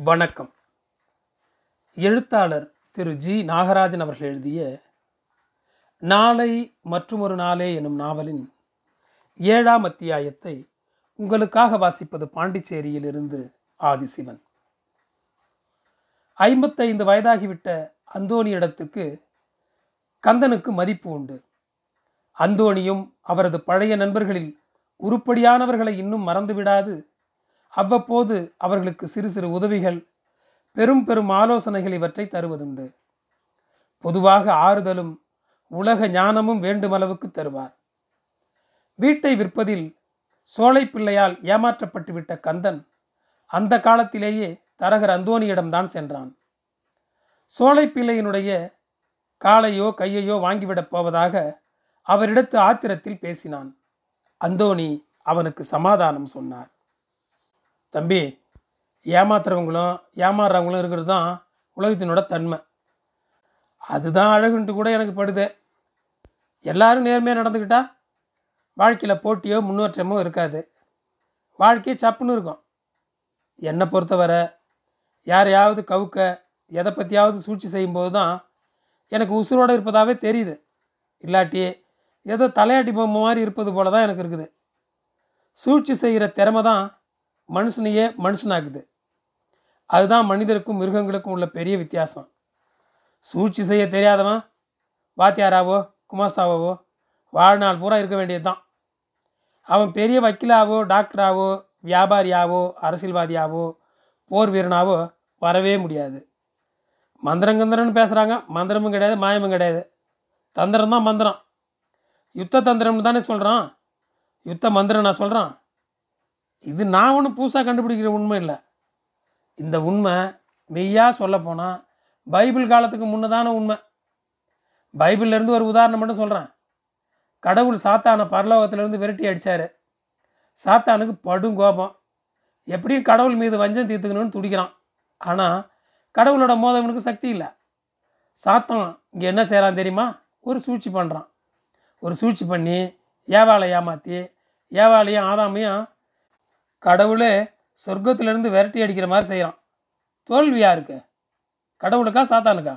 வணக்கம். எழுத்தாளர் திரு ஜி. நாகராஜன் அவர்கள் எழுதிய நாளை மற்றுமொரு நாளே எனும் நாவலின் ஏழாம் அத்தியாயத்தை உங்களுக்காக வாசிப்பது பாண்டிச்சேரியிலிருந்து ஆதிசிவன். ஐம்பத்தைந்து வயதாகிவிட்ட அந்தோணி இடத்துக்கு கந்தனுக்கு மதிப்பு உண்டு. அந்தோணியும் அவரது பழைய நண்பர்களில் உருப்படியானவர்களை இன்னும் மறந்துவிடாது அவ்வப்போது அவர்களுக்கு சிறு சிறு உதவிகள் பெரும் பெரும் ஆலோசனைகள் இவற்றை தருவதுண்டு. பொதுவாக ஆறுதலும் உலக ஞானமும் வேண்டுமளவுக்கு தருவார். வீட்டை விற்பதில் சோலை பிள்ளையால் ஏமாற்றப்பட்டுவிட்ட கந்தன் அந்த காலத்திலேயே தரகர் அந்தோனியிடம்தான் சென்றான். சோலை பிள்ளையினுடைய காலையோ கையையோ வாங்கிவிடப் போவதாக அவரிடத்து ஆத்திரத்தில் பேசினான். அந்தோணி அவனுக்கு சமாதானம் சொன்னார். தம்பி ஏமாத்துறவங்களும் ஏமாறுறவங்களும் இருக்கிறது தான் உலகத்தினோட தன்மை. அதுதான் அழகுன்ட்டு கூட எனக்கு படுது. எல்லாரும் நேர்மையாக நடந்துக்கிட்டா வாழ்க்கையில் போட்டியோ முன்னேற்றமோ இருக்காது. வாழ்க்கையே சப்புன்னு இருக்கும். என்னை பொறுத்தவரை யாரையாவது கவுக்க எதை பற்றியாவது சூழ்ச்சி செய்யும்போது தான் எனக்கு உசுரோடு இருப்பதாகவே தெரியுது. இல்லாட்டி ஏதோ தலையாட்டி பொம்மை மாதிரி இருப்பது போல தான் எனக்கு இருக்குது. சூழ்ச்சி செய்கிற திறமை தான் மனுஷனையே மனுஷனாக்குது. அதுதான் மனிதருக்கும் மிருகங்களுக்கும் உள்ள பெரிய வித்தியாசம். சூழ்ச்சி செய்ய தெரியாதவன் வாத்தியாராவோ குமாஸ்தாவோ வாழ்நாள் பூரா இருக்க வேண்டியது தான் அவன் பெரிய வக்கீலாவோ டாக்டராவோ வியாபாரியாவோ அரசியல்வாதியாவோ போர் வீரனாவோ வரவே முடியாது. மந்திரங்கந்திரன்னு பேசுகிறாங்க மந்திரமும் கிடையாது மாயமும் கிடையாது. தந்திரம் தான் மந்திரம். யுத்த தந்திரம்னு தானே சொல்கிறான் யுத்த மந்திரம் நான் சொல்கிறான் இது நான் ஒன்றும் புதுசாக கண்டுபிடிக்கிற உண்மை இல்லை. இந்த உண்மை மெய்யாக சொல்லப்போனால் பைபிள் காலத்துக்கு முன்னதான உண்மை. பைபிள்லேருந்து ஒரு உதாரணம் மட்டும் சொல்கிறேன் கடவுள் சாத்தானை பரலோகத்திலேருந்து விரட்டி அடித்தார் சாத்தானுக்கு படும் கோபம். எப்படியும் கடவுள் மீது வஞ்சம் தீர்த்துக்கணும்னு துடிக்கிறான். ஆனால் கடவுளோட மோதவனுக்கு சக்தி இல்லை. சாத்தான் இங்கே என்ன செய்கிறான் தெரியுமா? ஒரு சூழ்ச்சி பண்ணுறான் ஒரு சூழ்ச்சி பண்ணி ஏவாளை ஏமாற்றி ஏவாளையும் ஆதாமையும் கடவுளே சொர்க்கத்திலேருந்து விரட்டி அடிக்கிற மாதிரி செய்கிறான் தோல்வியாக இருக்கு கடவுளுக்கா சாத்தானுக்கா?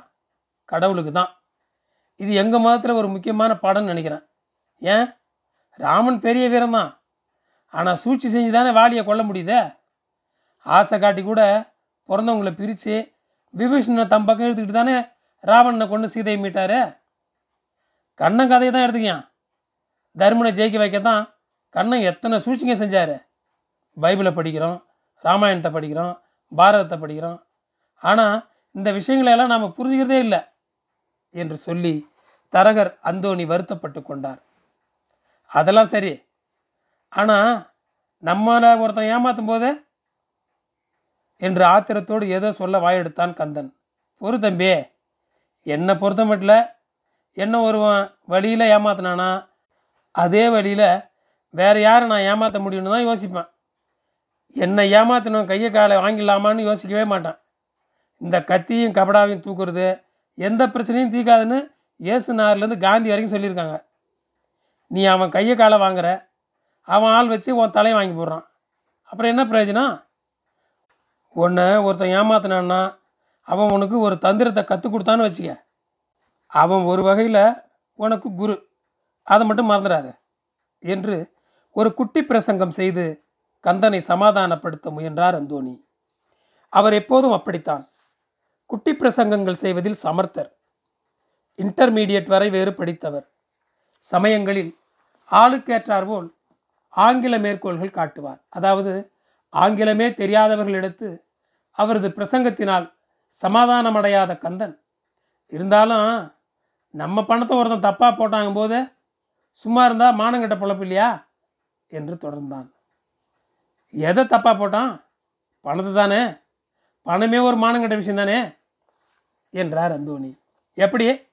கடவுளுக்கு தான் இது எங்கள் மதத்தில் ஒரு முக்கியமான பாடம்னு நினைக்கிறேன். ஏன்? ராமன் பெரிய வீரம்தான் ஆனால் சூழ்ச்சி செஞ்சு தானே வாலியை கொல்ல முடியுதே? ஆசை காட்டி கூட பிறந்தவங்களை பிரித்து விபீஷணனை தம் பக்கம் எடுத்துக்கிட்டு தானே ராவணனை கொண்டு சீதையை மீட்டாரு? கண்ணன் கதையை தான் எடுத்துக்கியான். தர்மனை ஜெயிக்க வைக்க தான் கண்ணன் எத்தனை சூழ்ச்சிங்க செஞ்சார்? பைபிளை படிக்கிறோம் ராமாயணத்தை படிக்கிறோம் பாரதத்தை படிக்கிறோம். ஆனால் இந்த விஷயங்களையெல்லாம் நாம் புரிஞ்சுக்கிறதே இல்லை என்று சொல்லி தரகர் அந்தோணி வருத்தப்பட்டு கொண்டார். அதெல்லாம் சரி. ஆனால் நம்மளை ஒருத்தன் ஏமாற்றும் போதே என்று ஆத்திரத்தோடு ஏதோ சொல்ல வாயெடுத்தான் கந்தன். பொறு தம்பி என்னை பொறுத்த மட்டும் என்ன ஒருவன் வழியில் ஏமாத்தினானா அதே வழியில் வேறு யாரை நான் ஏமாற்ற முடியும்னு தான் யோசிப்பேன். என்னை ஏமாற்றணும் கையை காலை வாங்கிடலாமான்னு யோசிக்கவே மாட்டான். இந்த கத்தியும் கபடாவையும் தூக்குறது எந்த பிரச்சனையும் தீக்காதுன்னு ஏசு நார்லேருந்து காந்தி வரைக்கும் சொல்லியிருக்காங்க. நீ அவன் கையை காலை வாங்குற அவன் ஆள் வச்சு உன் தலையை வாங்கி போடுறான். அப்புறம் என்ன பிரயோஜனம்? ஒன்று ஒருத்தன் ஏமாத்தினான்னா அவன் உனக்கு ஒரு தந்திரத்தை கற்றுக் கொடுத்தான்னு வச்சுக்க. அவன் ஒரு வகையில் உனக்கு குரு. அதை மட்டும் மறந்துடாத. என்று ஒரு குட்டி பிரசங்கம் செய்து கந்தனை சமாதானப்படுத்த முயன்றார் அந்தோணி. அவர் எப்போதும் அப்படித்தான். குட்டி பிரசங்கங்கள் செய்வதில் சமர்த்தர். இன்டர்மீடியட் வரை வேறு படித்தவர். சமயங்களில் ஆளுக்கேற்றார் போல் ஆங்கில மேற்கோள்கள் காட்டுவார். அதாவது ஆங்கிலமே தெரியாதவர்களிடத்து அவரது பிரசங்கத்தினால் சமாதானமடையாத கந்தன். இருந்தாலும் நம்ம பணத்தை ஒருத்தன் தப்பாக போட்டாங்க போது சும்மா இருந்தால் மானங்கட்ட பொழப்பு இல்லையா? என்று தொடர்ந்தான். எதை தப்பாக போட்டான்? பணத்தை தானே? பணமே ஒரு மானங்கட்ட விஷயம் தானே? என்றார் அந்தோணி. எப்படி?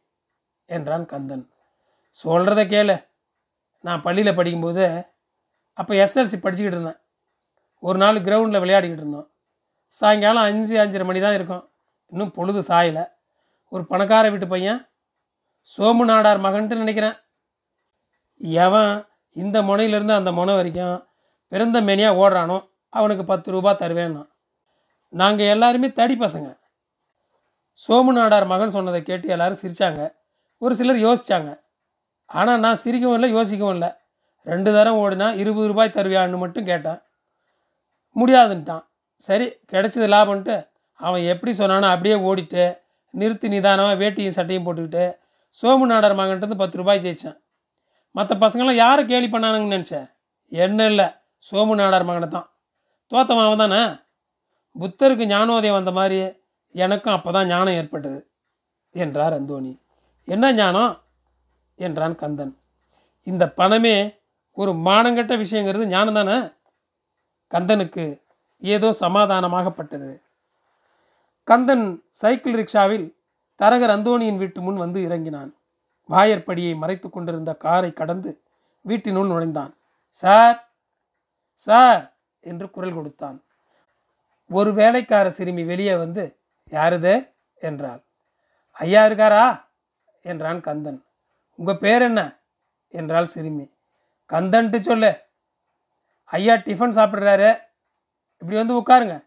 என்றான் கந்தன். சொல்கிறத கேளு. நான் பள்ளியில் படிக்கும்போது அப்போ எஸ்எல்சி படிச்சுக்கிட்டு இருந்தேன். ஒரு நாள் கிரவுண்டில் விளையாடிக்கிட்டு இருந்தோம். சாயங்காலம் அஞ்சு அஞ்சரை மணி தான் இருக்கும். இன்னும் பொழுது சாயலை. ஒரு பணக்கார வீட்டு பையன் சோமு நாடார் மகன்ட்டு நினைக்கிறேன். எவன் இந்த முனையிலேருந்து அந்த முனை வரைக்கும் பிறந்த மேனியாக ஓடுறானோ அவனுக்கு பத்து ரூபா தருவேன்னா. நாங்கள் எல்லாருமே தடி பசங்க. சோமு நாடார் மகன் சொன்னதை கேட்டு எல்லாரும் சிரித்தாங்க ஒரு சிலர் யோசித்தாங்க ஆனால் நான் சிரிக்கவும் இல்லை யோசிக்கவும் இல்லை. ரெண்டு தரம் ஓடினா இருபது ரூபாய் தருவியான்னு மட்டும் கேட்டேன். முடியாதுன்ட்டான். சரி கிடைச்சது லாபம்ன்ட்டு அவன் எப்படி சொன்னானோ அப்படியே ஓடிட்டு நிறுத்தி நிதானமாக வேட்டியும் சட்டையும் போட்டுக்கிட்டு சோமு நாடார் மகன்ட்டு பத்து ரூபாய் ஜெயித்தேன் மற்ற பசங்களாம் யாரை கேலி பண்ணானுங்கன்னு நினச்சேன் என்ன இல்லை. சோமு நாடார் மகனை தான் தோத்தவன் அவன் தானே புத்தருக்கு ஞானோதயம் வந்த மாதிரி எனக்கும் அப்போ தான் ஞானம் ஏற்பட்டது என்றார் அந்தோணி. என்ன ஞானம்? என்றான் கந்தன். இந்த பணமே ஒரு மானங்கட்ட விஷயங்கிறது ஞானம் தானே கந்தனுக்கு ஏதோ சமாதானமாகப்பட்டது. கந்தன் சைக்கிள் ரிக்ஷாவில் தரகர் அந்தோணியின் வீட்டு முன் வந்து இறங்கினான். வாயற்படியை மறைத்து கொண்டிருந்த காரை கடந்து வீட்டினுள் நுழைந்தான். சார் சார் என்று குரல் கொடுத்தான். ஒரு வேலைக்கார சிறுமி வெளியே வந்து யாருது? என்றாள். ஐயா இருக்காரா? என்றான் கந்தன். உங்கள் பேர் என்ன? என்றாள் சிறுமி. கந்தன்ட்டு சொல்லு. ஐயா டிஃபன் சாப்பிட்றாரு. இப்படி வந்து உட்காருங்க.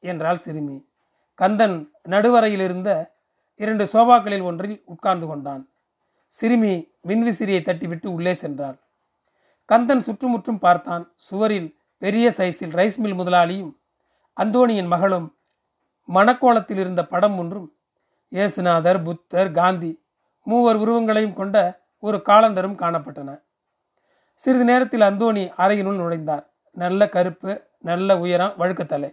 என்றாள் சிறுமி. கந்தன் நடுவரையில் இருந்த இரண்டு சோபாக்களில் ஒன்றில் உட்கார்ந்து கொண்டான். சிறுமி மின்விசிறியை தட்டிவிட்டு உள்ளே சென்றாள். கந்தன் சுற்றுமுற்றும் பார்த்தான் சுவரில் பெரிய சைஸில் ரைஸ் மில் முதலாளியும் அந்தோணியின் மகளும் மணக்கோலத்தில் இருந்த படம் ஒன்றும். இயேசுநாதர் புத்தர் காந்தி மூவர் உருவங்களையும் கொண்ட ஒரு காலண்டரும் காணப்பட்டன. சிறிது நேரத்தில் அந்தோணி அறையினுள் நுழைந்தார். நல்ல கருப்பு நல்ல உயரம் வழுக்கத்தலை.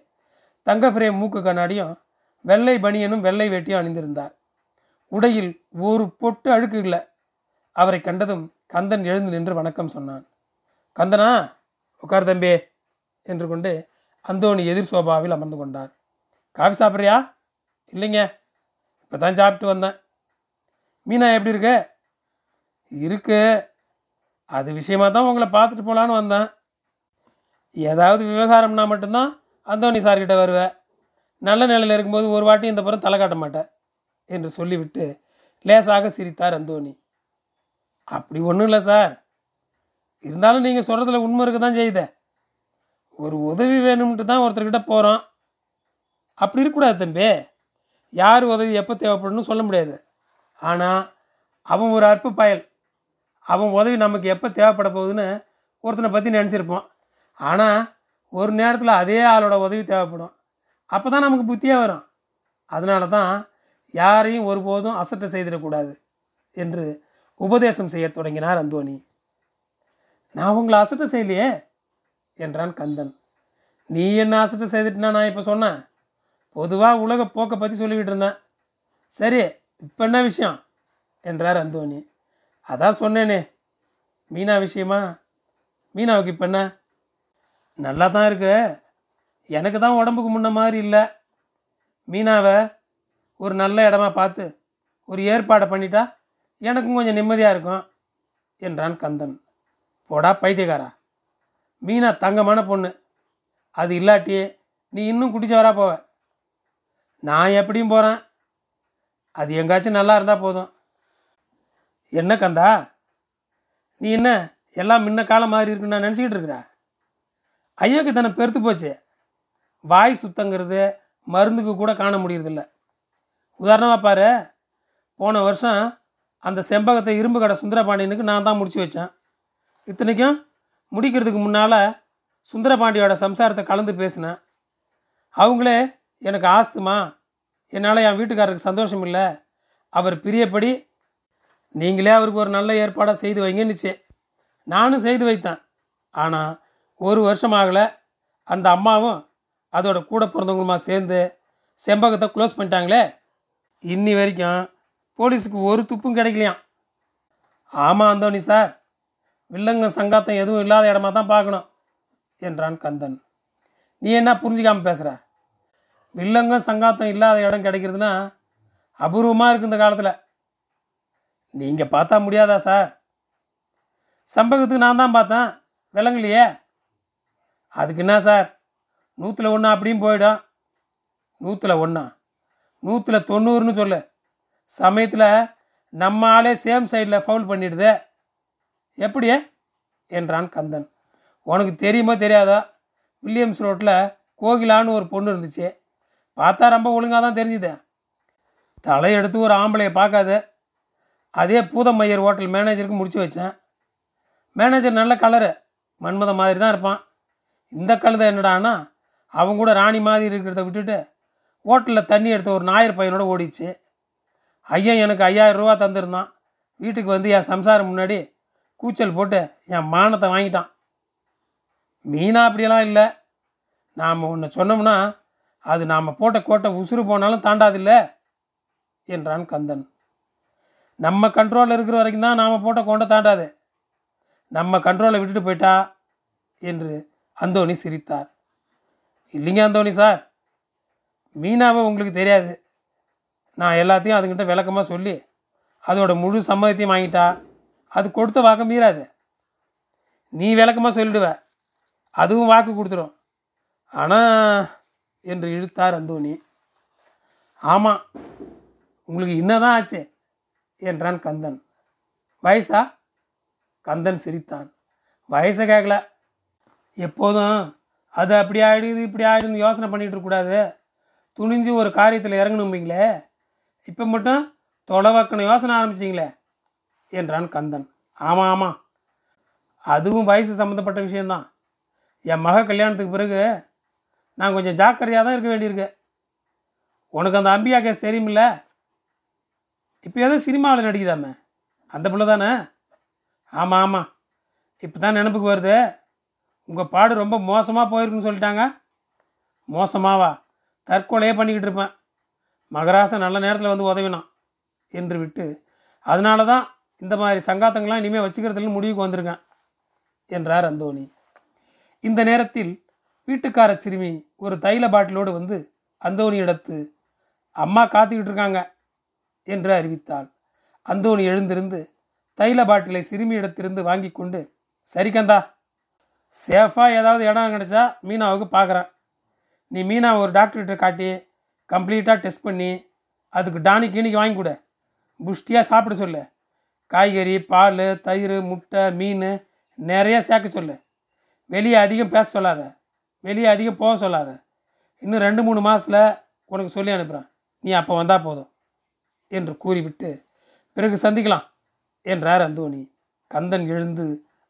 தங்க ஃப்ரேம் மூக்கு கண்ணாடியும் வெள்ளை பனியனும் வெள்ளை வேட்டியும் அணிந்திருந்தார். உடையில் ஒரு பொட்டு அழுக்கு இல்லை அவரை கண்டதும் கந்தன் எழுந்து நின்று வணக்கம் சொன்னான். கந்தனா உட்கார் தம்பி என்று கொண்டு அந்தோணி எதிர் சோபாவில் அமர்ந்து கொண்டார். காஃபி சாப்பிட்றியா? இல்லைங்க. இப்போ தான் சாப்பிட்டு வந்தேன். மீனா எப்படி இருக்கு? இருக்கு. அது விஷயமா தான் உங்களை பார்த்துட்டு போகலான்னு வந்தேன். ஏதாவது விவகாரம்னா மட்டும்தான் அந்தோணி சார்கிட்ட வருவேன் நல்ல நிலையில் இருக்கும்போது ஒரு வாட்டி இந்த புறம் தலை காட்ட மாட்டேன் என்று சொல்லிவிட்டு லேசாக சிரித்தார் அந்தோணி. அப்படி ஒன்றும் இல்லை சார். இருந்தாலும் நீங்கள் சொல்கிறதுல உண்மை இருக்க தான் செய்யுத ஒரு உதவி வேணும்ன்ட்டு தான் ஒருத்தர்கிட்ட போகிறோம் அப்படி இருக்கக்கூடாது தம்பி. யார் உதவி எப்போ தேவைப்படும்னு சொல்ல முடியாது. ஆனால் அவன் ஒரு அற்ப பயல். அவன் உதவி நமக்கு எப்போ தேவைப்பட போகுதுன்னு ஒருத்தனை பற்றி நினச்சிருப்போம். ஆனால் ஒரு நேரத்தில் அதே ஆளோட உதவி தேவைப்படும். அப்போ தான் நமக்கு புத்தியாக வரும். அதனால தான் யாரையும் ஒருபோதும் அசட்டை செய்திடக்கூடாது என்று உபதேசம் செய்ய தொடங்கினார் அந்தோணி. நான் உங்களை அசட்டை செய்யலையே என்றான் கந்தன். நீ என்ன அசட்டை செய்துட்டுனா நான் இப்போ சொன்னேன் பொதுவாக உலக போக்கை பற்றி சொல்லிக்கிட்டு இருந்தேன். சரி இப்போ என்ன விஷயம்? என்றார் அந்தோணி. அதான் சொன்னேனே. மீனா விஷயமா? மீனாவுக்கு இப்போ என்ன? நல்லா தான் இருக்கு. எனக்கு தான் உடம்புக்கு முன்ன மாதிரி இல்லை. மீனாவை ஒரு நல்ல இடமா பார்த்து ஒரு ஏற்பாடை பண்ணிட்டா எனக்கும் கொஞ்சம் நிம்மதியாக இருக்கும் என்றான் கந்தன். போடா பைத்தியக்காரா. மீனா தங்கமான பொண்ணு. அது இல்லாட்டி நீ இன்னும் குடிச்சு வரா போவ. நான் எப்படியும் போகிறேன் அது எங்காச்சும் நல்லா இருந்தால் போதும். என்ன கந்தா? நீ என்ன எல்லாம் முன்ன காலம் மாதிரி இருக்குன்னு நான் நினச்சிக்கிட்டு இருக்கிற? ஐயோக்கு தானே பெருத்து போச்சு. வாய் சுத்தங்கிறது மருந்துக்கு கூட காண முடியறதில்ல. உதாரணமாக பாரு. போன வருஷம் அந்த செம்பகத்தை இரும்பு கடை சுந்தரபாண்டியனுக்கு நான் தான் முடிச்சு வச்சேன். இத்தனைக்கும் முடிக்கிறதுக்கு முன்னால் சுந்தரபாண்டியோட சம்சாரத்தை கலந்து பேசினேன். அவங்களே எனக்கு ஆஸ்துமா. என்னால் என் வீட்டுக்காரருக்கு சந்தோஷம் இல்லை. அவர் பிரியப்படி நீங்களே அவருக்கு ஒரு நல்ல ஏற்பாடாக செய்து வைங்கன்னுச்சு. நானும் செய்து வைத்தேன். ஆனால் ஒரு வருஷம் ஆகலை. அந்த அம்மாவும் அதோட கூட பிறந்தவங்களுமா சேர்ந்து செம்பகத்தை க்ளோஸ் பண்ணிட்டாங்களே. இன்னி வரைக்கும் போலீஸுக்கு ஒரு துப்பும் கிடைக்கலையாம். ஆமாம் அந்தோனி சார். வில்லங்க சங்காத்தம் எதுவும் இல்லாத இடமா தான் பார்க்கணும் என்றான் கந்தன். நீ என்ன புரிஞ்சிக்காம பேசுகிற வில்லங்கம் சங்காத்தம் இல்லாத இடம் கிடைக்கிறதுனா அபூர்வமாக இருக்குது இந்த காலத்தில். நீங்கள் பார்த்தா முடியாதா சார்? சம்பகத்துக்கு நான் தான் பார்த்தேன். விளங்கலையே அதுக்கு என்ன சார்? நூற்றில் ஒன்று அப்படியும் போயிடும். நூற்றில் ஒன்றா நூற்றில் தொண்ணூறுன்னு சொல்லு. சமயத்தில் நம்ம ஆளே சேம் சைடில் ஃபவுல் பண்ணிடுது. எப்படியே என்றான் கந்தன். உனக்கு தெரியுமா தெரியாதா? வில்லியம்ஸ் ரோட்டில் கோகிலான்னு ஒரு பொண்ணு இருந்துச்சு. பார்த்தா ரொம்ப ஒழுங்காக தான் தெரிஞ்சுது. தலையெடுத்து ஒரு ஆம்பளையை பார்க்காத. அதே பூதமையர் ஹோட்டல் மேனேஜருக்கு முடிச்சு வச்சேன். மேனேஜர் நல்ல கலரு மன்மத மாதிரி தான் இருப்பான். இந்த கழுதை என்னடான்னா அவன் கூட ராணி மாதிரி இருக்கிறத விட்டுட்டு ஹோட்டலில் தண்ணி எடுத்த ஒரு ஞாயிறு பையனோட ஓடிச்சு. ஐயன் எனக்கு ஐயாயிரம் ரூபா தந்திருந்தான். வீட்டுக்கு வந்து என் சம்சாரம் முன்னாடி கூச்சல் போட்டு என் மானத்தை வாங்கிட்டான். மீனா அப்படியெல்லாம் இல்லை. நாம் ஒன்று சொன்னோம்னா அது நாம் போட்ட கோட்டை உசுறு போனாலும் தாண்டாதில்ல என்றான் கந்தன். நம்ம கண்ட்ரோலில் இருக்கிற வரைக்கும் தான் நாம் போட்ட கோண்டை தாண்டாது. நம்ம கண்ட்ரோலை விட்டுட்டு போயிட்டா என்று அந்தோணி சிரித்தார். இல்லைங்க அந்தோணி சார் மீனாவை உங்களுக்கு தெரியாது. நான் எல்லாத்தையும் அதுக்கிட்ட விளக்கமாக சொல்லி அதோட முழு சம்மதத்தையும் வாங்கிட்டா அது கொடுத்த வாக்கு மீறாது. நீ விளக்கமாக சொல்லிடுவ. அதுவும் வாக்கு கொடுத்துரும். ஆனால் என்று இழுத்தார் அந்தோணி. ஆமாம் உங்களுக்கு என்னதான் ஆச்சு என்றான் கந்தன். வயசா? கந்தன் சிரித்தான். வயசை கேட்கல எப்போதும் அது அப்படி ஆகிடுது இப்படி ஆகிடுன்னு யோசனை பண்ணிகிட்டு இருக்கக்கூடாது துணிஞ்சு ஒரு காரியத்தில் இறங்கணும்பீங்களே. இப்போ மட்டும் தொலைவாக்கணும் யோசனை ஆரம்பிச்சிங்களே. என்றான் கந்தன். ஆமாம் ஆமாம் அதுவும் வயசு சம்மந்தப்பட்ட விஷயந்தான் என் மக கல்யாணத்துக்கு பிறகு நான் கொஞ்சம் ஜாக்கிரதையாக தான் இருக்க வேண்டியிருக்கு. உனக்கு அந்த அம்பியா கேஸ் தெரியுமில்ல? இப்போ ஏதோ சினிமாவில் நடிக்குதாமே? அந்த பிள்ளை தானே ஆமாம் ஆமாம் இப்போ தான் நினப்புக்கு வருது. உங்கள் பாடு ரொம்ப மோசமாக போயிருக்குன்னு சொல்லிட்டாங்க. மோசமாவா? தற்கொலையே பண்ணிக்கிட்டு இருப்பேன். மகராசன் நல்ல நேரத்தில் வந்து உதவினான். என்று விட்டு அதனால தான் இந்த மாதிரி சங்காத்தங்கள்லாம் இனிமேல் வச்சுக்கிறதுல முடிவுக்கு வந்திருக்கேன் என்றார் அந்தோணி. இந்த நேரத்தில் வீட்டுக்கார சிறுமி ஒரு தைல பாட்டிலோடு வந்து அந்தோணியிடத்து அம்மா காத்துக்கிட்டு இருக்காங்க என்று அறிவித்தாள். அந்தோணி எழுந்திருந்து தைல பாட்டிலை சிறுமியிடத்திலிருந்து வாங்கி கொண்டு சரிக்கந்தா சேஃபாக ஏதாவது இடம் கிடச்சா மீனாவுக்கு பார்க்குறேன் நீ மீனா ஒரு டாக்டர்கிட்ட காட்டி கம்ப்ளீட்டாக டெஸ்ட் பண்ணி அதுக்கு டானிக் கீனிக்கு வாங்கி கொடு. புஷ்டியாக சாப்பிட சொல்லு. காய்கறி பால் தயிர் முட்டை மீன் நிறைய சேர்க்க சொல்லு. வெளியே அதிகம் பேச சொல்லாத. வெளியே அதிகம் போக சொல்லாத. இன்னும் ரெண்டு மூணு மாதத்தில் உனக்கு சொல்லி அனுப்புகிறேன் நீ அப்போ வந்தால் போதும் என்று கூறிவிட்டு பிறகு சந்திக்கலாம் என்றார் அந்தோணி. கந்தன் எழுந்து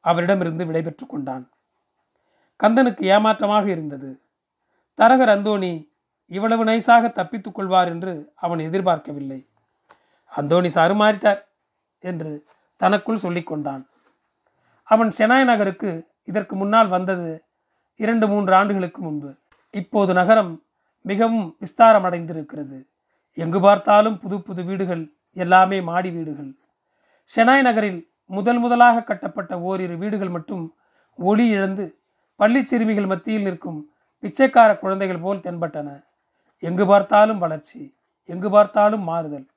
அவரிடமிருந்து விடைபெற்று கொண்டான். கந்தனுக்கு ஏமாற்றமாக இருந்தது. தரகர் அந்தோணி இவ்வளவு நைஸாக தப்பித்துக் கொள்வார் என்று அவன் எதிர்பார்க்கவில்லை. அந்தோணி சாரு மாறிட்டார். என்று தனக்குள் சொல்லிக்கொண்டான். அவன் செனாய் நகருக்கு இதற்கு முன்னால் வந்தது இரண்டு மூன்று ஆண்டுகளுக்கு முன்பு. இப்போது நகரம் மிகவும் விஸ்தாரமடைந்திருக்கிறது. எங்கு பார்த்தாலும் புது புது வீடுகள் எல்லாமே மாடி வீடுகள். ஷெனாய் நகரில் முதல் முதலாக கட்டப்பட்ட ஓரிரு வீடுகள் மட்டும் ஒளி இழந்து பள்ளி சிறுமிகள் மத்தியில் நிற்கும் பிச்சைக்கார குழந்தைகள் போல் தென்பட்டன. எங்கு பார்த்தாலும் வளர்ச்சி எங்கு பார்த்தாலும் மாறுதல்.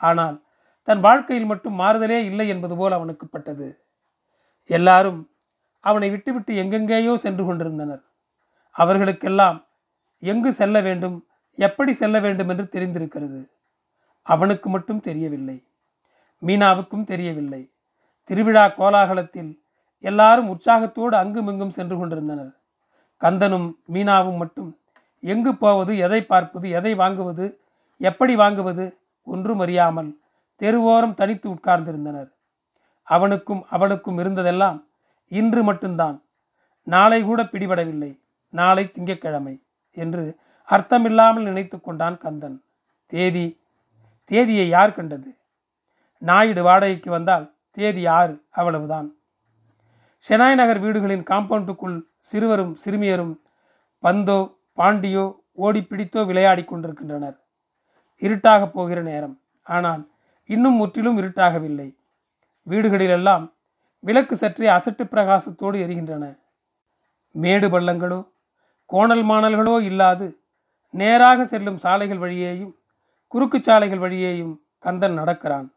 ஆனால் தன் வாழ்க்கையில் மட்டும் மாறுதலே இல்லை என்பது போல் அவனுக்கு பட்டது. எல்லாரும் அவனை விட்டுவிட்டு எங்கெங்கேயோ சென்று கொண்டிருந்தனர். அவர்களுக்கெல்லாம் எங்கு செல்ல வேண்டும் எப்படி செல்ல வேண்டும் என்று தெரிந்திருக்கிறது. அவனுக்கு மட்டும் தெரியவில்லை. மீனாவுக்கும் தெரியவில்லை. திருவிழா கோலாகலத்தில் எல்லாரும் உற்சாகத்தோடு அங்குமிங்கும் சென்று கொண்டிருந்தனர். கந்தனும் மீனாவும் மட்டும் எங்கு போவது எதை பார்ப்பது எதை வாங்குவது எப்படி வாங்குவது? ஒன்றும் அறியாமல் தெருவோரம் தனித்து உட்கார்ந்திருந்தனர். அவனுக்கும் அவளுக்கும் இருந்ததெல்லாம் இன்று மட்டும்தான். நாளை கூட பிடிபடவில்லை. நாளை திங்கட்கிழமை என்று அர்த்தமில்லாமல் நினைத்து கொண்டான் கந்தன். தேதி தேதியை யார் கண்டது? நாயுடு வாடகைக்கு வந்தால் தேதி ஆறு அவ்வளவுதான். ஷெனாய் நகர் வீடுகளின் காம்பவுண்டுக்குள் சிறுவரும் சிறுமியரும் பந்தோ பாண்டியோ ஓடி பிடித்தோ விளையாடி கொண்டிருக்கின்றனர். இருட்டாக போகிற நேரம். ஆனால் இன்னும் முற்றிலும் இருட்டாகவில்லை. வீடுகளிலெல்லாம் விளக்கு சற்றே அசட்டு பிரகாசத்தோடு எரிகின்றன. மேடு பள்ளங்களோ கோணல் மாணல்களோ இல்லாது நேராக செல்லும் சாலைகள் வழியேயும் குறுக்கு சாலைகள் வழியேயும் கந்தன் நடக்கிறான்.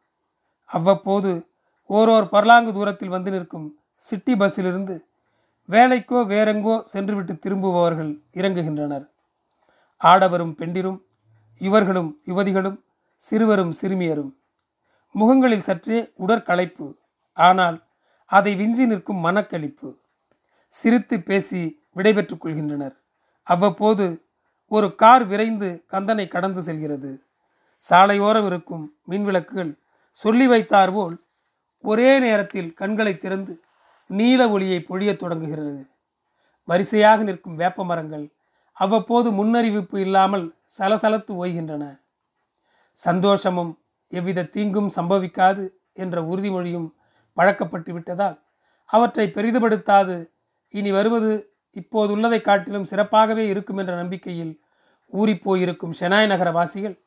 அவ்வப்போது ஓரோர் பர்லாங்கு தூரத்தில் வந்து நிற்கும் சிட்டி பஸ்ஸிலிருந்து வேலைக்கோ வேறெங்கோ சென்றுவிட்டு திரும்புபவர்கள் இறங்குகின்றனர். ஆடவரும் பெண்டிரும் இவர்களும் யுவதிகளும் சிறுவரும் சிறுமியரும். முகங்களில் சற்றே உடற்களைப்பு. ஆனால் அதை விஞ்சி நிற்கும் மனக்களிப்பு சிரித்து பேசி விடைபெற்றுக் கொள்கின்றனர். அவ்வப்போது ஒரு கார் விரைந்து கந்தனை கடந்து செல்கிறது. சாலையோரம் இருக்கும் மின்விளக்குகள் சொல்லி வைத்தார் போல் ஒரே நேரத்தில் கண்களை திறந்து நீல ஒளியை பொழியத் தொடங்குகிறது. வரிசையாக நிற்கும் வேப்ப மரங்கள் அவ்வப்போது முன்னறிவிப்பு இல்லாமல் சலசலத்து ஓய்கின்றன. சந்தோஷமும் எவ்வித தீங்கும் சம்பவிக்காது என்ற உறுதிமொழியும் பழக்கப்பட்டு விட்டதால் அவற்றை பெரிதுபடுத்தாது. இனி வருவது இப்போதுள்ளதை காட்டிலும் சிறப்பாகவே இருக்கும் என்ற நம்பிக்கையில் ஊறிப்போயிருக்கும் ஷெனாய் நகர வாசிகள்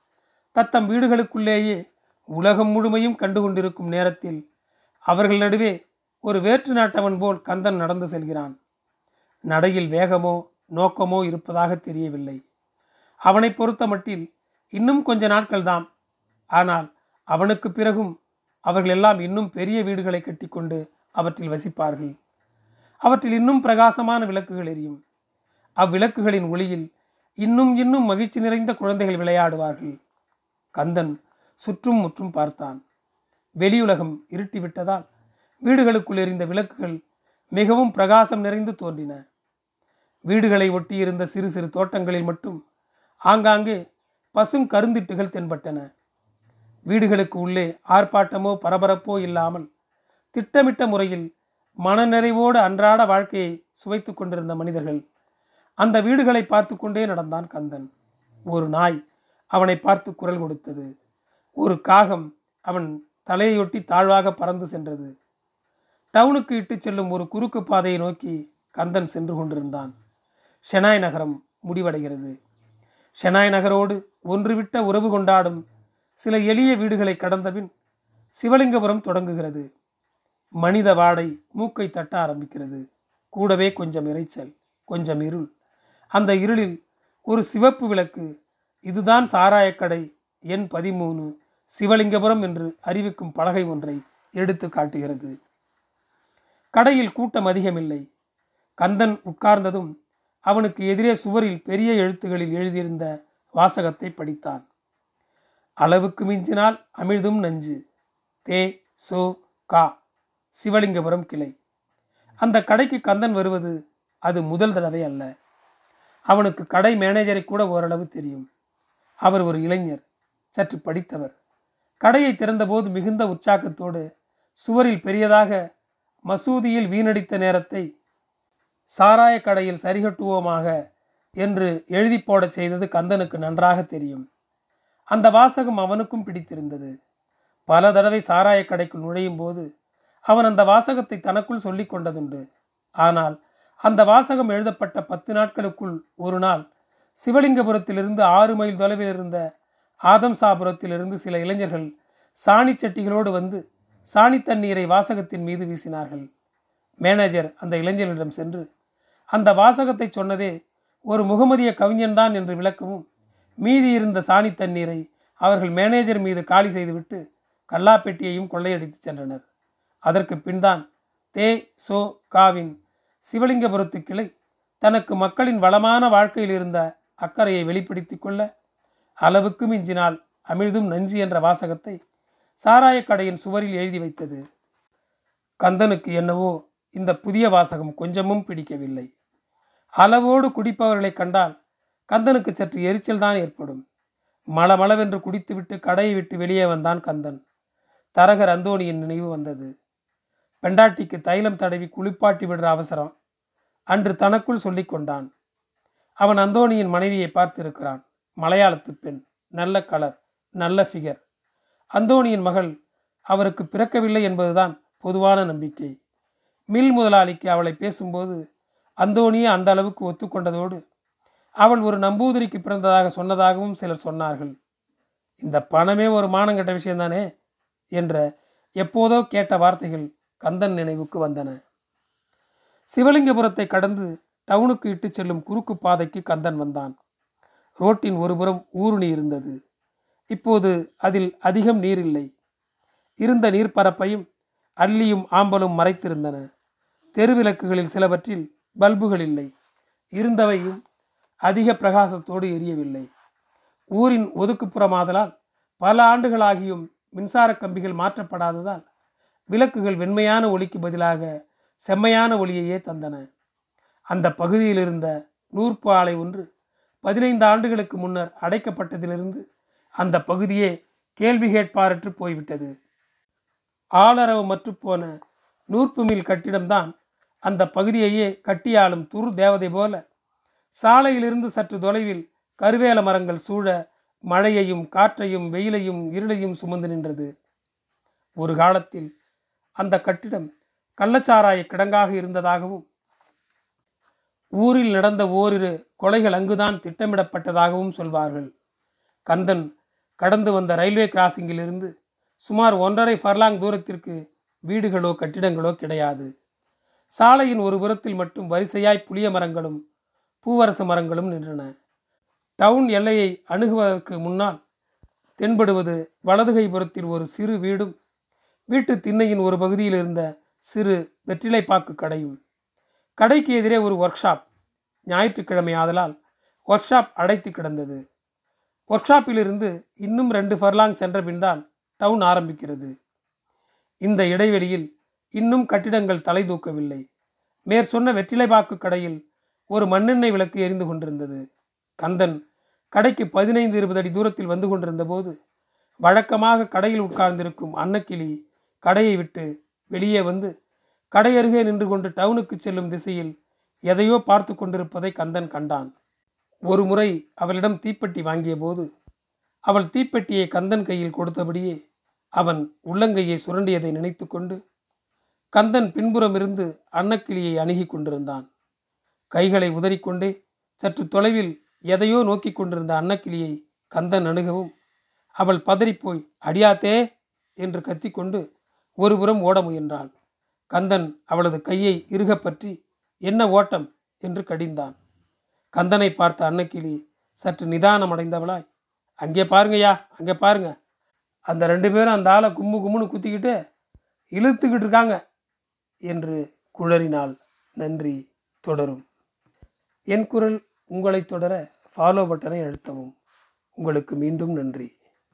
தத்தம் வீடுகளுக்குள்ளேயே உலகம் முழுமையும் கண்டு கொண்டிருக்கும் நேரத்தில் அவர்கள் நடுவே ஒரு வேற்று நாட்டவன் போல் கந்தன் நடந்து செல்கிறான். நடையில் வேகமோ நோக்கமோ இருப்பதாக தெரியவில்லை. அவனை பொறுத்த மட்டில் இன்னும் கொஞ்ச நாட்கள்தாம். ஆனால் அவனுக்கு பிறகும் அவர்கள் எல்லாம் இன்னும் பெரிய வீடுகளை கட்டிக்கொண்டு அவற்றில் வசிப்பார்கள். அவற்றில் இன்னும் பிரகாசமான விளக்குகள் எரியும். அவ்விளக்குகளின் ஒளியில் இன்னும் இன்னும் மகிழ்ச்சி நிறைந்த குழந்தைகள் விளையாடுவார்கள். கந்தன் சுற்றும் முற்றும் பார்த்தான். வெளியுலகம் இருட்டிவிட்டதால் வீடுகளுக்குள் எரிந்த விளக்குகள் மிகவும் பிரகாசம் நிறைந்து தோன்றின. வீடுகளை ஒட்டியிருந்த சிறு சிறு தோட்டங்களில் மட்டும் ஆங்காங்கே பசும் கருந்திட்டுகள் தென்பட்டன. வீடுகளுக்கு உள்ளே ஆர்ப்பாட்டமோ பரபரப்போ இல்லாமல் திட்டமிட்ட முறையில் மனநிறைவோடு அன்றாட வாழ்க்கையை சுவைத்து கொண்டிருந்த மனிதர்கள் அந்த வீடுகளை பார்த்து கொண்டே நடந்தான் கந்தன். ஒரு நாய் அவனை பார்த்து குரல் கொடுத்தது. ஒரு காகம் அவன் தலையொட்டி தாழ்வாக பறந்து சென்றது. டவுனுக்கு இட்டு செல்லும் ஒரு குறுக்கு பாதையை நோக்கி கந்தன் சென்று கொண்டிருந்தான். ஷெனாய் நகரம் முடிவடைகிறது. ஷெனாய் நகரோடு ஒன்றுவிட்ட உறவு கொண்டாடும் சில எளிய வீடுகளை கடந்தபின் சிவலிங்கபுரம் தொடங்குகிறது. மனித வாடை மூக்கை தட்ட ஆரம்பிக்கிறது. கூடவே கொஞ்சம் இறைச்சல் கொஞ்சம் இருள். அந்த இருளில் ஒரு சிவப்பு விளக்கு இதுதான் சாராயக்கடை எண் பதிமூணு சிவலிங்கபுரம் என்று அறிவிக்கும் பலகை ஒன்றை எடுத்து காட்டுகிறது. கடையில் கூட்டம் அதிகமில்லை. கந்தன் உட்கார்ந்ததும் அவனுக்கு எதிரே சுவரில் பெரிய எழுத்துகளில் எழுதியிருந்த வாசகத்தை படித்தான். அளவுக்கு மிஞ்சினால் அமிழ்தும் நஞ்சு. தே சோ கா. சிவலிங்கபுரம் கிளை. அந்த கடைக்கு கந்தன் வருவது அது முதல் தடவை அல்ல. அவனுக்கு கடை மேனேஜரை கூட ஓரளவு தெரியும். அவர் ஒரு இளைஞர் சற்று படித்தவர். கடையை திறந்தபோது மிகுந்த உற்சாகத்தோடு சுவரில் பெரியதாக மசூதியில் வீணடித்த நேரத்தை சாராய கடையில் சரிகட்டுவோமாக என்று எழுதி போடச் செய்தது கந்தனுக்கு நன்றாக தெரியும். அந்த வாசகம் அவனுக்கும் பிடித்திருந்தது. பல தடவை சாராய கடைக்குள் நுழையும் போது அவன் அந்த வாசகத்தை தனக்குள் சொல்லி கொண்டதுண்டு. ஆனால் அந்த வாசகம் எழுதப்பட்ட பத்து நாட்களுக்குள் ஒரு நாள் சிவலிங்கபுரத்திலிருந்து ஆறு மைல் தொலைவில் இருந்த ஆதம்சாபுரத்திலிருந்து சில இளைஞர்கள் சாணி சட்டிகளோடு வந்து சாணி தண்ணீரை வாசகத்தின் மீது வீசினார்கள். மேனேஜர் அந்த இளைஞர்களிடம் சென்று அந்த வாசகத்தை சொன்னதே ஒரு முகமதிய கவிஞன்தான் என்று விளக்கவும் மீதி இருந்த சாணி தண்ணீரை அவர்கள் மேனேஜர் மீது காலி செய்துவிட்டு கல்லாப்பெட்டியையும் கொள்ளையடித்து சென்றனர். அதற்கு பின்தான் தே. சோ. காவின் சிவலிங்கபுரத்து கிளை தனக்கு மக்களின் வளமான வாழ்க்கையில் இருந்த அக்கறையை வெளிப்படுத்தி கொள்ள அளவுக்கு மிஞ்சினால் அமிழ்தும் நஞ்சு என்ற வாசகத்தை சாராயக்கடையின் சுவரில் எழுதி வைத்தது. கந்தனுக்கு என்னவோ இந்த புதிய வாசகம் கொஞ்சமும் பிடிக்கவில்லை. அளவோடு குடிப்பவர்களை கண்டால் கந்தனுக்கு சற்று எரிச்சல் தான் ஏற்படும். மளமளவென்று குடித்துவிட்டு கடையை விட்டு வெளியே வந்தான் கந்தன். தரகர் அந்தோணியின் நினைவு வந்தது. பெண்டாட்டிக்கு தைலம் தடவி குளிப்பாட்டி விடுற அவசரம் அன்று தனக்குள் சொல்லி கொண்டான். அவன் அந்தோணியின் மனைவியை பார்த்திருக்கிறான். மலையாளத்து பெண். நல்ல கலர் நல்ல ஃபிகர் அந்தோணியின் மகள் அவருக்கு பிறக்கவில்லை என்பதுதான் பொதுவான நம்பிக்கை. மில் முதலாளிக்கு அவளை பேசும்போது அந்தோணியே அந்த அளவுக்கு ஒத்துக்கொண்டதோடு அவள் ஒரு நம்பூதிரிக்கு பிறந்ததாக சொன்னதாகவும் சிலர் சொன்னார்கள். இந்த பணமே ஒரு மானங்கட்ட விஷயம்தானே? என்ற எப்போதோ கேட்ட வார்த்தைகள் கந்தன் நினைவுக்கு வந்தன. சிவலிங்கபுரத்தை கடந்து டவுனுக்கு இட்டு செல்லும் குறுக்கு பாதைக்கு கந்தன் வந்தான். ரோட்டின் ஒருபுறம் ஊருணி இருந்தது. இப்போது அதில் அதிகம் நீர் இல்லை. இருந்த நீர்ப்பரப்பையும் அள்ளியும் ஆம்பலும் மறைத்திருந்தன. தெருவிளக்குகளில் சிலவற்றில் பல்புகள் இல்லை. இருந்தவையும் அதிக பிரகாசத்தோடு எரியவில்லை. ஊரின் ஒதுக்குப்புறமாதலால் பல ஆண்டுகளாகியும் மின்சார கம்பிகள் மாற்றப்படாததால் விளக்குகள் வெண்மையான ஒளிக்கு பதிலாக செம்மையான ஒளியையே தந்தன. அந்த பகுதியில் இருந்த நூற்பு ஆலை ஒன்று பதினைந்து ஆண்டுகளுக்கு முன்னர் அடைக்கப்பட்டதிலிருந்து அந்த பகுதியே கேள்வி கேட்பாரற்று போய்விட்டது. ஆளரவு மற்றுப்போன நூற்பு மில் கட்டிடம்தான் அந்த பகுதியையே கட்டியாளும் துரு தேவதை போல சாலையிலிருந்து சற்று தொலைவில் கருவேல மரங்கள் சூழ மழையையும் காற்றையும் வெயிலையும் இருளையும் சுமந்து நின்றது. ஒரு காலத்தில் அந்த கட்டிடம் கள்ளச்சாராய கிடங்காக இருந்ததாகவும் ஊரில் நடந்த ஓரிரு கொலைகள் அங்குதான் திட்டமிடப்பட்டதாகவும் சொல்வார்கள். கந்தன் கடந்து வந்த ரயில்வே கிராசிங்கிலிருந்து சுமார் ஒன்றரை ஃபர்லாங் தூரத்திற்கு வீடுகளோ கட்டிடங்களோ கிடையாது. சாலையின் ஒரு புறத்தில் மட்டும் வரிசையாய் புளிய மரங்களும் பூவரச மரங்களும் நின்றன. டவுன் எல்லையை அணுகுவதற்கு முன்னால் தென்படுவது வலதுகை புறத்தில் ஒரு சிறு வீடும் வீட்டு திண்ணையின் ஒரு பகுதியில் இருந்த சிறு வெற்றிலைப்பாக்கு கடையும். கடைக்கு எதிரே ஒரு ஒர்க் ஷாப் ஞாயிற்றுக்கிழமை ஆதலால் ஒர்க் ஷாப் அடைத்து கிடந்தது. ஒர்க் ஷாப்பிலிருந்து இன்னும் ரெண்டு ஃபர்லாங் சென்ற பின்தான் டவுன் ஆரம்பிக்கிறது. இந்த இடைவெளியில் இன்னும் கட்டிடங்கள் தலை தூக்கவில்லை. மேற் சொன்ன வெற்றிலைப்பாக்கு கடையில் ஒரு மண்ணெண்ணெய் விளக்கு எரிந்து கொண்டிருந்தது. கந்தன் கடைக்கு பதினைந்து இருபது அடி தூரத்தில் வந்து கொண்டிருந்த போது வழக்கமாக கடையில் உட்கார்ந்திருக்கும் அன்னக்கிளி கடையை விட்டு வெளியே வந்து கடை அருகே நின்று கொண்டு டவுனுக்கு செல்லும் திசையில் எதையோ பார்த்து கொண்டிருப்பதை கந்தன் கண்டான். ஒரு முறை அவளிடம் தீப்பெட்டி வாங்கிய போது அவள் தீப்பெட்டியை கந்தன் கையில் கொடுத்தபடியே அவன் உள்ளங்கையை சுரண்டியதை நினைத்து கொண்டு கந்தன் பின்புறமிருந்து அன்னக்கிளியை அணுகி கொண்டிருந்தான். கைகளை உதறிக்கொண்டே சற்று தொலைவில் எதையோ நோக்கி கொண்டிருந்த அன்னக்கிளியை கந்தன் அணுகவும் அவள் பதறிப்போய் அடியாத்தே! என்று கத்திக்கொண்டு ஒருபுறம் ஓட முயன்றாள். கந்தன் அவளது கையை இறுகப் பற்றி என்ன ஓட்டம்? என்று கடிந்தான். கந்தனை பார்த்த அன்னக்கிளி சற்று நிதானம் அடைந்தவளாய் அங்கே பாருங்கய்யா அங்கே பாருங்க. அந்த ரெண்டு பேரும் அந்த ஆளை கும்மு கும்முன்னு குத்திக்கிட்டு இழுத்துக்கிட்டு இருக்காங்க என்று குழறினாள். நன்றி தொடரும். என் குரல் உங்களை தொடர ஃபாலோ பட்டனை அழுத்தவும். உங்களுக்கு மீண்டும் நன்றி.